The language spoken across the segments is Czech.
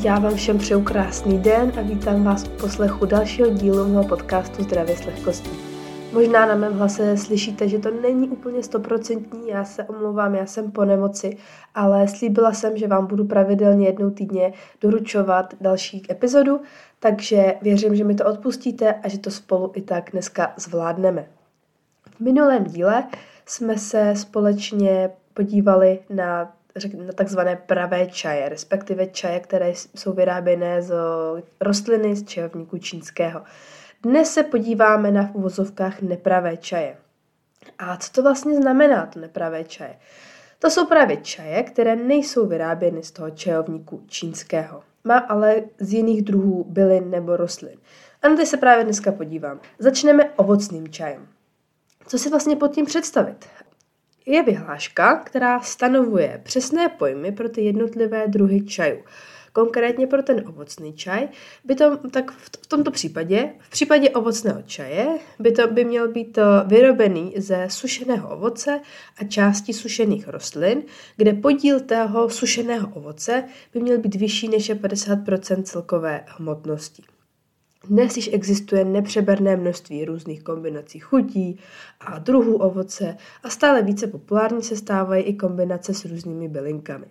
Já vám všem přeju krásný den a vítám vás u poslechu dalšího dílu mého podcastu Zdravě s lehkostí. Možná na mém hlase slyšíte, že to není úplně stoprocentní, já se omlouvám, já jsem po nemoci, ale slíbila jsem, že vám budu pravidelně jednou týdně doručovat další epizodu, takže věřím, že mi to odpustíte a že to spolu i tak dneska zvládneme. V minulém díle jsme se společně podívali na na takzvané pravé čaje, respektive čaje, které jsou vyráběné z rostliny z čajovníku čínského. Dnes se podíváme na v uvozovkách nepravé čaje. A co to vlastně znamená, to nepravé čaje? To jsou právě čaje, které nejsou vyráběny z toho čajovníku čínského. Má ale z jiných druhů bylin nebo rostlin. A na ty se právě dneska podívám. Začneme ovocným čajem. Co si vlastně pod tím představit? Je vyhláška, která stanovuje přesné pojmy pro ty jednotlivé druhy čajů. Konkrétně pro ten ovocný čaj by to, tak v tomto případě, v případě ovocného čaje, by to by měl být eh, vyrobený ze sušeného ovoce a části sušených rostlin, kde podíl tého sušeného ovoce by měl být vyšší než je 50% celkové hmotnosti. Dnes již existuje nepřeberné množství různých kombinací chutí a druhů ovoce a stále více populární se stávají i kombinace s různými bylinkami.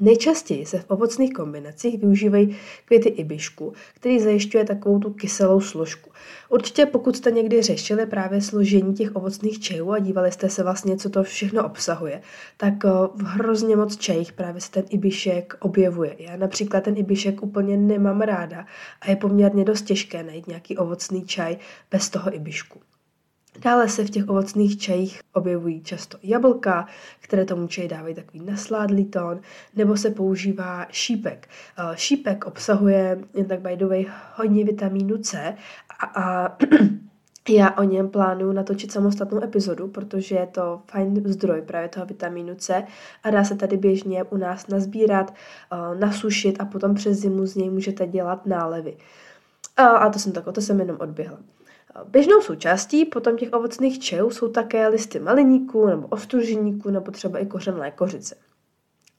Nejčastěji se v ovocných kombinacích využívají květy ibišku, který zajišťuje takovou tu kyselou složku. Určitě pokud jste někdy řešili právě složení těch ovocných čajů a dívali jste se vlastně, co to všechno obsahuje, tak eh, v hrozně moc čajích právě se ten ibišek objevuje. Já například ten ibišek úplně nemám ráda a je poměrně dost těžké najít nějaký ovocný čaj bez toho ibišku. Dále se v těch ovocných čajích objevují často jablka, které tomu čaji dávají takový nasládlý tón, nebo se používá šípek. Eh, šípek obsahuje, jen tak by the way, hodně vitamínu C a, a já o něm plánuju natočit samostatnou epizodu, protože je to fajn zdroj právě toho vitamínu C a dá se tady běžně u nás nazbírat, eh, nasušit a potom přes zimu z něj můžete dělat nálevy. A, a to jsem tak, to jsem jenom odběhla. Běžnou součástí potom těch ovocných čajů jsou také listy maliníků nebo ostruženíků nebo třeba i kořen kořice.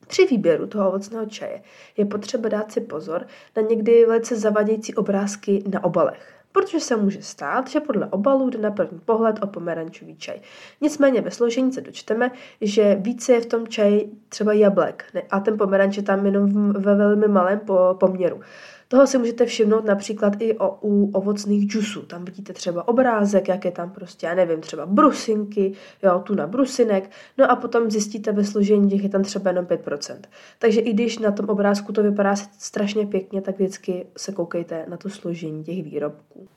Při výběru toho ovocného čaje je potřeba dát si pozor na někdy velice zavadějící obrázky na obalech, protože se může stát, že podle obalu jde na první pohled o pomerančový čaj. Nicméně ve složení se dočteme, že více je v tom čaji třeba jablek a ten pomeranč je tam jenom ve velmi malém poměru. Toho si můžete všimnout například i o, u ovocných džusů. Tam vidíte třeba obrázek, jak je tam prostě, já nevím, třeba brusinky, jo, tu na brusinek, no a potom zjistíte ve složení, že je tam třeba jenom 5%. Takže i když na tom obrázku to vypadá strašně pěkně, tak vždycky se koukejte na to složení těch výrobků.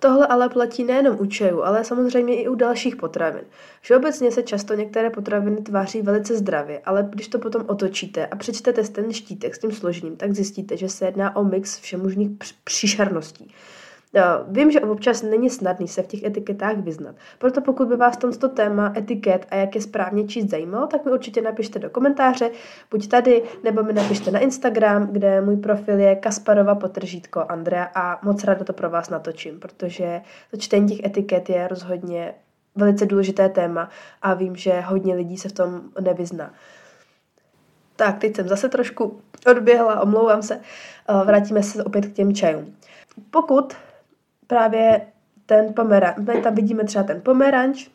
Tohle ale platí nejenom u čajů, ale samozřejmě i u dalších potravin. Všeobecně se často některé potraviny tváří velice zdravě, ale když to potom otočíte a přečtete ten štítek s tím složením, tak zjistíte, že se jedná o mix všemožných příšerností. Vím, že občas není snadný se v těch etiketách vyznat, proto pokud by vás tomto téma etiket a jak je správně číst zajímalo, tak mi určitě napište do komentáře, buď tady, nebo mi napište na Instagram, kde můj profil je Kasparova potržítko Andrea a moc ráda to pro vás natočím, protože to čtení těch etiket je rozhodně velice důležité téma a vím, že hodně lidí se v tom nevyzná. Tak, teď jsem zase trošku odběhla, omlouvám se. Vrátíme se opět k těm čajům. Pokud právě ten pomeranč, tam vidíme třeba ten pomeranč,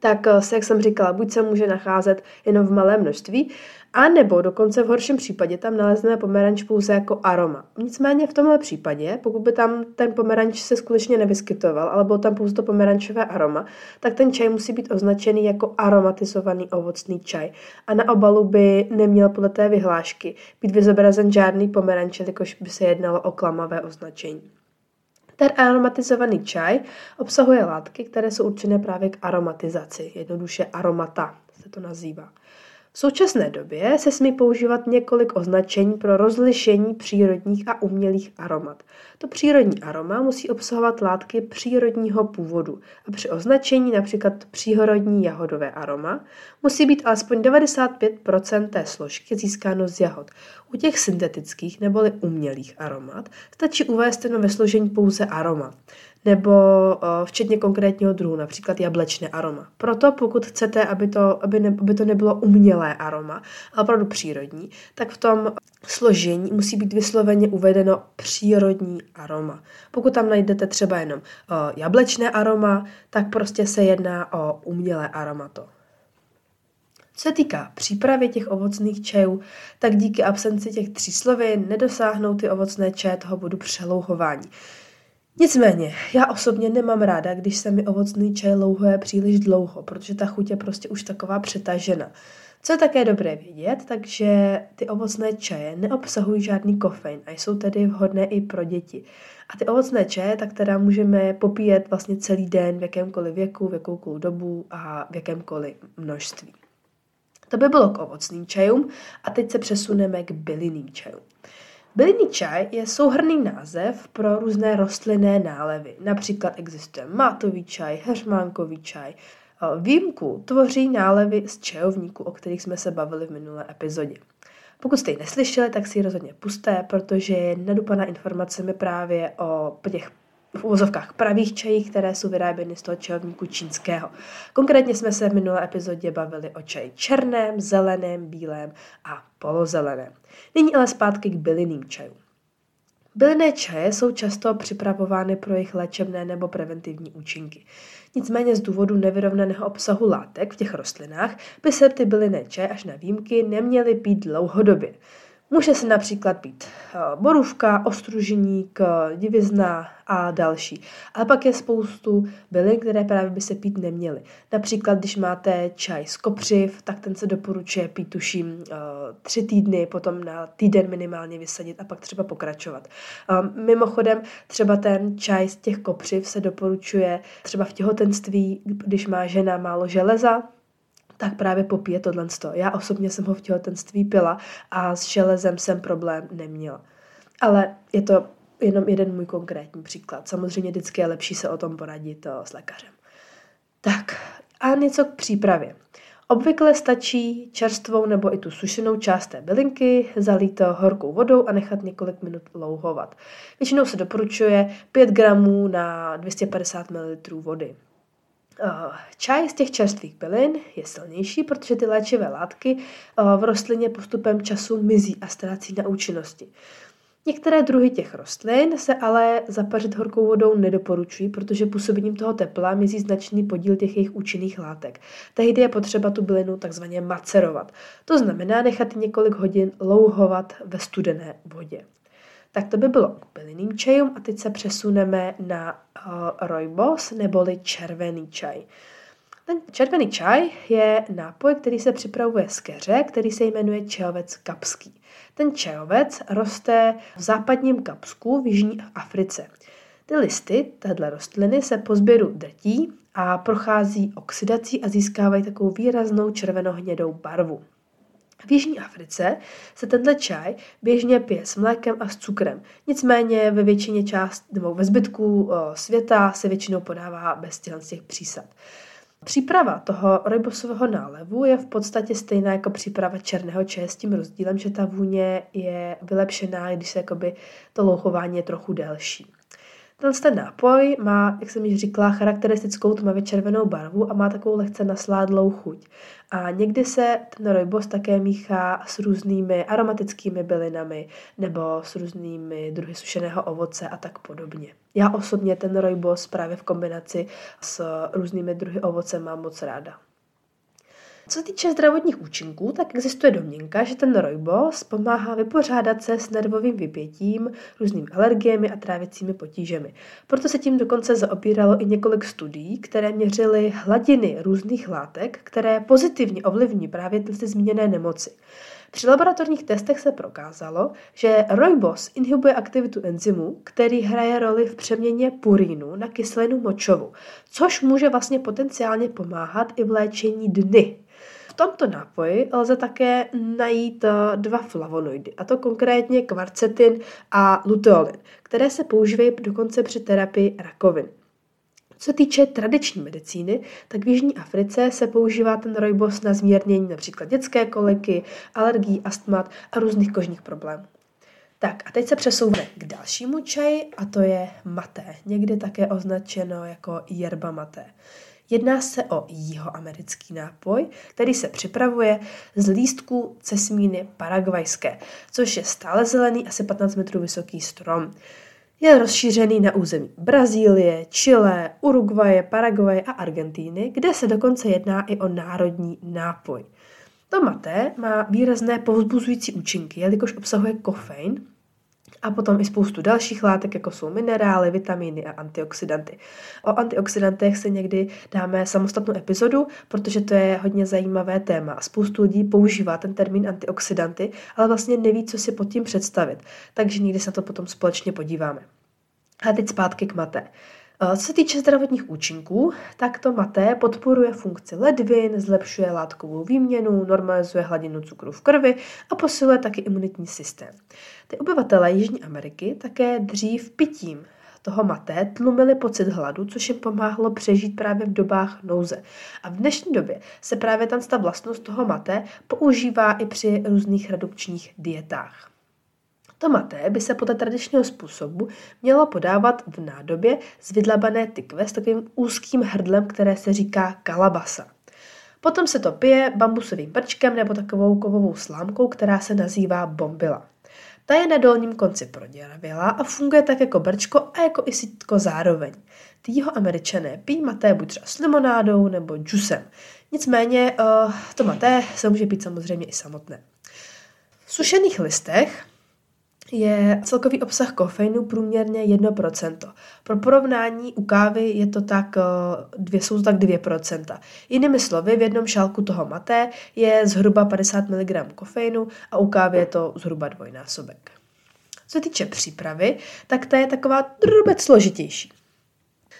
tak eh, se, jak jsem říkala, buď se může nacházet jenom v malém množství, a nebo dokonce v horším případě tam nalezneme pomeranč pouze jako aroma. Nicméně v tomhle případě, pokud by tam ten pomeranč se skutečně nevyskytoval, ale bylo tam pouze to pomerančové aroma, tak ten čaj musí být označený jako aromatizovaný ovocný čaj. A na obalu by neměl podle té vyhlášky být vyzobrazen žádný pomeranč, jakož by se jednalo o klamavé označení. Ten aromatizovaný čaj obsahuje látky, které jsou určené právě k aromatizaci, jednoduše aromata se to nazývá. V současné době se smí používat několik označení pro rozlišení přírodních a umělých aromat. To přírodní aroma musí obsahovat látky přírodního původu a při označení například přírodní jahodové aroma musí být alespoň 95% té složky získáno z jahod. U těch syntetických neboli umělých aromat stačí uvést jen ve složení pouze aroma. Nebo včetně konkrétního druhu, například jablečné aroma. Proto pokud chcete, aby to, aby, ne, aby to nebylo umělé aroma, ale opravdu přírodní, tak v tom složení musí být vysloveně uvedeno přírodní aroma. Pokud tam najdete třeba jenom jablečné aroma, tak prostě se jedná o umělé aromato. Co se týká přípravy těch ovocných čajů, tak díky absenci těch tří slovin nedosáhnou ty ovocné čaje toho bodu přelouhování. Nicméně, já osobně nemám ráda, když se mi ovocný čaj louhuje příliš dlouho, protože ta chuť je prostě už taková přetažena. Co je také dobré vědět, takže ty ovocné čaje neobsahují žádný kofein a jsou tedy vhodné i pro děti. A ty ovocné čaje, tak teda můžeme popíjet vlastně celý den v jakémkoliv věku, v jakoukoliv dobu a v jakémkoliv množství. To by bylo k ovocným čajům a teď se přesuneme k bylinným čajům. Bylinný čaj je souhrný název pro různé rostlinné nálevy. Například existuje mátový čaj, heřmánkový čaj. Výjimku tvoří nálevy z čajovníku, o kterých jsme se bavili v minulé epizodě. Pokud jste ji neslyšeli, tak si ji rozhodně pusté, protože je nadupaná informacemi právě o těch v úvozovkách pravých čajích, které jsou vyráběny z toho čajovníku čínského. Konkrétně jsme se v minulé epizodě bavili o čaji černém, zeleném, bílém a polozeleném. Nyní ale zpátky k bylinným čajům. Bylinné čaje jsou často připravovány pro jejich léčebné nebo preventivní účinky. Nicméně z důvodu nevyrovnaného obsahu látek v těch rostlinách by se ty bylinné čaje až na výjimky neměly pít dlouhodobě. Může se například být eh, borůvka, ostruženík, divizna a další. Ale pak je spoustu bylin, které právě by se pít neměly. Například, když máte čaj z kopřiv, tak ten se doporučuje pít tuším eh, tři týdny, potom na týden minimálně vysadit a pak třeba pokračovat. Eh, mimochodem, třeba ten čaj z těch kopřiv se doporučuje třeba v těhotenství, když má žena málo železa, tak právě popije tohle. Já osobně jsem ho v těhotenství pila a s železem jsem problém neměla. Ale je to jenom jeden můj konkrétní příklad. Samozřejmě vždycky je lepší se o tom poradit eh, s lékařem. Tak a něco k přípravě. Obvykle stačí čerstvou nebo i tu sušenou část té bylinky zalít horkou vodou a nechat několik minut louhovat. Většinou se doporučuje 5 gramů na 250 ml vody. Eh, čaj z těch čerstvých bylin je silnější, protože ty léčivé látky eh, v rostlině postupem času mizí a ztrácí na účinnosti. Některé druhy těch rostlin se ale zapařit horkou vodou nedoporučují, protože působením toho tepla mizí značný podíl těch jejich účinných látek. Tehdy je potřeba tu bylinu takzvaně macerovat. To znamená nechat několik hodin louhovat ve studené vodě. Tak to by bylo k bylinným čajům a teď se přesuneme na uh, rojbos neboli červený čaj. Ten červený čaj je nápoj, který se připravuje z keře, který se jmenuje čajovec kapský. Ten čajovec roste v západním Kapsku v Jižní Africe. Ty listy téhle rostliny se po sběru drtí a prochází oxidací a získávají takovou výraznou červenohnědou barvu. V Jižní Africe se tenhle čaj běžně pije s mlékem a s cukrem. Nicméně ve většině část, nebo ve zbytku světa se většinou podává bez těch přísad. Příprava toho rojbosového nálevu je v podstatě stejná jako příprava černého čaje s tím rozdílem, že ta vůně je vylepšená, když se jakoby to louchování je trochu delší. Ten nápoj má, jak jsem již říkala, charakteristickou tmavě červenou barvu a má takovou lehce nasládlou chuť. A někdy se ten rojbos také míchá s různými aromatickými bylinami nebo s různými druhy sušeného ovoce a tak podobně. Já osobně ten rojbos právě v kombinaci s různými druhy ovoce mám moc ráda. Co se týče zdravotních účinků, tak existuje domněnka, že ten rojbos pomáhá vypořádat se s nervovým vypětím, různými alergiemi a trávicími potížemi. Proto se tím dokonce zaobíralo i několik studií, které měřily hladiny různých látek, které pozitivně ovlivní právě ty zmíněné nemoci. Při laboratorních testech se prokázalo, že rojbos inhibuje aktivitu enzymu, který hraje roli v přeměně purínu na kyselinu močovou, což může vlastně potenciálně pomáhat i v léčení dny, v tomto nápoji lze také najít eh, dva flavonoidy, a to konkrétně kvarcetin a luteolin, které se používají dokonce při terapii rakovin. Co se týče tradiční medicíny, tak v Jižní Africe se používá ten rojbos na zmírnění například dětské koliky, alergií, astmat a různých kožních problémů. Tak a teď se přesouváme k dalšímu čaji a to je maté, někdy také označeno jako yerba maté. Jedná se o jihoamerický nápoj, který se připravuje z lístků cesmíny paragvajské, což je stále zelený, asi 15 metrů vysoký strom. Je rozšířený na území Brazílie, Chile, Uruguaye, Paraguaje a Argentíny, kde se dokonce jedná i o národní nápoj. To maté má výrazné povzbuzující účinky, jelikož obsahuje kofein, a potom i spoustu dalších látek, jako jsou minerály, vitamíny a antioxidanty. O antioxidantech se někdy dáme samostatnou epizodu, protože to je hodně zajímavé téma. Spoustu lidí používá ten termín antioxidanty, ale vlastně neví, co si pod tím představit. Takže někdy se na to potom společně podíváme. A teď zpátky k mate. Eh, co se týče zdravotních účinků, tak to maté podporuje funkci ledvin, zlepšuje látkovou výměnu, normalizuje hladinu cukru v krvi a posiluje taky imunitní systém. Ty obyvatelé Jižní Ameriky také dřív pitím toho maté tlumili pocit hladu, což jim pomáhalo přežít právě v dobách nouze. A v dnešní době se právě ta vlastnost toho maté používá i při různých redukčních dietách. To maté by se podle tradičního způsobu mělo podávat v nádobě z vydlabané tykve s takovým úzkým hrdlem, které se říká kalabasa. Potom se to pije bambusovým brčkem nebo takovou kovovou slámkou, která se nazývá bombila. Ta je na dolním konci proděravělá a funguje tak jako brčko a jako i sítko zároveň. Ty jeho američané pijí maté buď třeba s limonádou nebo džusem. Nicméně uh, to maté se může pít samozřejmě i samotné. V sušených listech je celkový obsah kofeinu průměrně 1%. Pro porovnání u kávy je to tak, eh, dvě, jsou to tak 2%. Jinými slovy, v jednom šálku toho maté je zhruba 50 mg kofeinu a u kávy je to zhruba dvojnásobek. Co se týče přípravy, tak ta je taková drobec složitější.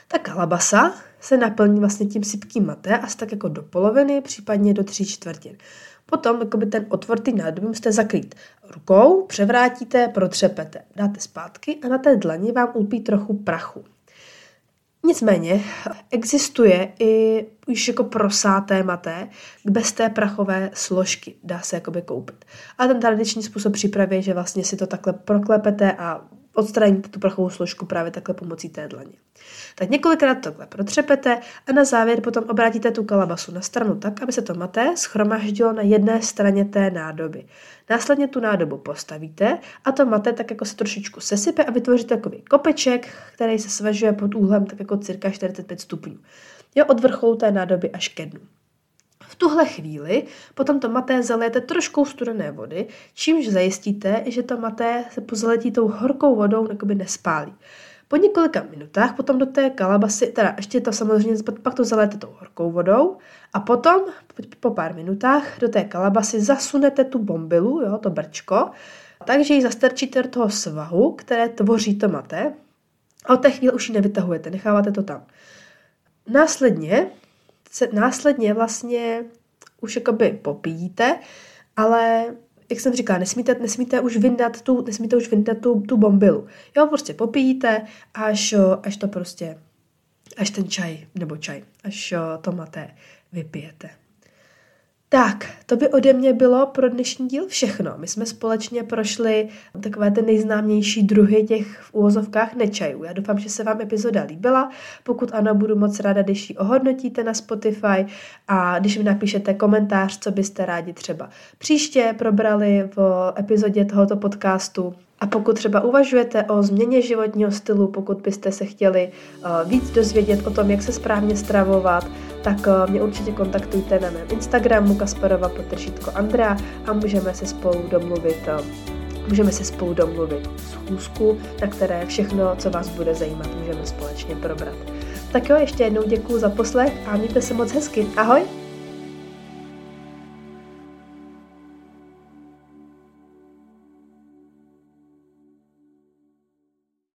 Ta kalabasa se naplní vlastně tím sypkým maté asi tak jako do poloviny, případně do tří čtvrtin. Potom jakoby ten otvor ty nádobí musíte zakrýt rukou, převrátíte, protřepete, dáte zpátky a na té dlani vám ulpí trochu prachu. Nicméně existuje i už jako prosáté maté bez té prachové složky, dá se jakoby koupit. A ten tradiční způsob přípravy je, že vlastně si to takhle proklepete a odstraníte tu prachovou složku právě takhle pomocí té dlaně. Tak několikrát takhle protřepete a na závěr potom obrátíte tu kalabasu na stranu tak, aby se to maté schromaždilo na jedné straně té nádoby. Následně tu nádobu postavíte a to maté tak jako se trošičku sesype a vytvoříte takový kopeček, který se svažuje pod úhlem tak jako cirka 45 stupňů. Jo, od vrcholu té nádoby až ke dnu. V tuhle chvíli potom to maté zalijete trošku studené vody, čímž zajistíte, že to maté se po zaletí tou horkou vodou jakoby nespálí. Po několika minutách potom do té kalabasy, teda ještě to samozřejmě, pak to zalijete tou horkou vodou a potom po pár minutách do té kalabasy zasunete tu bombilu, jo, to brčko, takže ji zastrčíte do toho svahu, které tvoří to maté a od té chvíli už ji nevytahujete, necháváte to tam. Následně se následně vlastně už jakoby popíjíte, ale jak jsem říkala, nesmíte, nesmíte už vyndat tu, nesmíte už vyndat tu, tu bombilu. Jo, prostě popíjíte, až, až to prostě, až ten čaj, nebo čaj, až to máte, vypijete. Tak, to by ode mě bylo pro dnešní díl všechno. My jsme společně prošli takové ty nejznámější druhy těch v úvozovkách nečajů. Já doufám, že se vám epizoda líbila. Pokud ano, budu moc ráda, když ji ohodnotíte na Spotify a když mi napíšete komentář, co byste rádi třeba příště probrali v epizodě tohoto podcastu. A pokud třeba uvažujete o změně životního stylu, pokud byste se chtěli uh, víc dozvědět o tom, jak se správně stravovat, tak uh, mě určitě kontaktujte na mém Instagramu Kasparova potržítko Andrea a můžeme se spolu domluvit uh, můžeme se spolu domluvit schůzku, na které všechno, co vás bude zajímat, můžeme společně probrat. Tak jo, ještě jednou děkuji za poslech a mějte se moc hezky. Ahoj!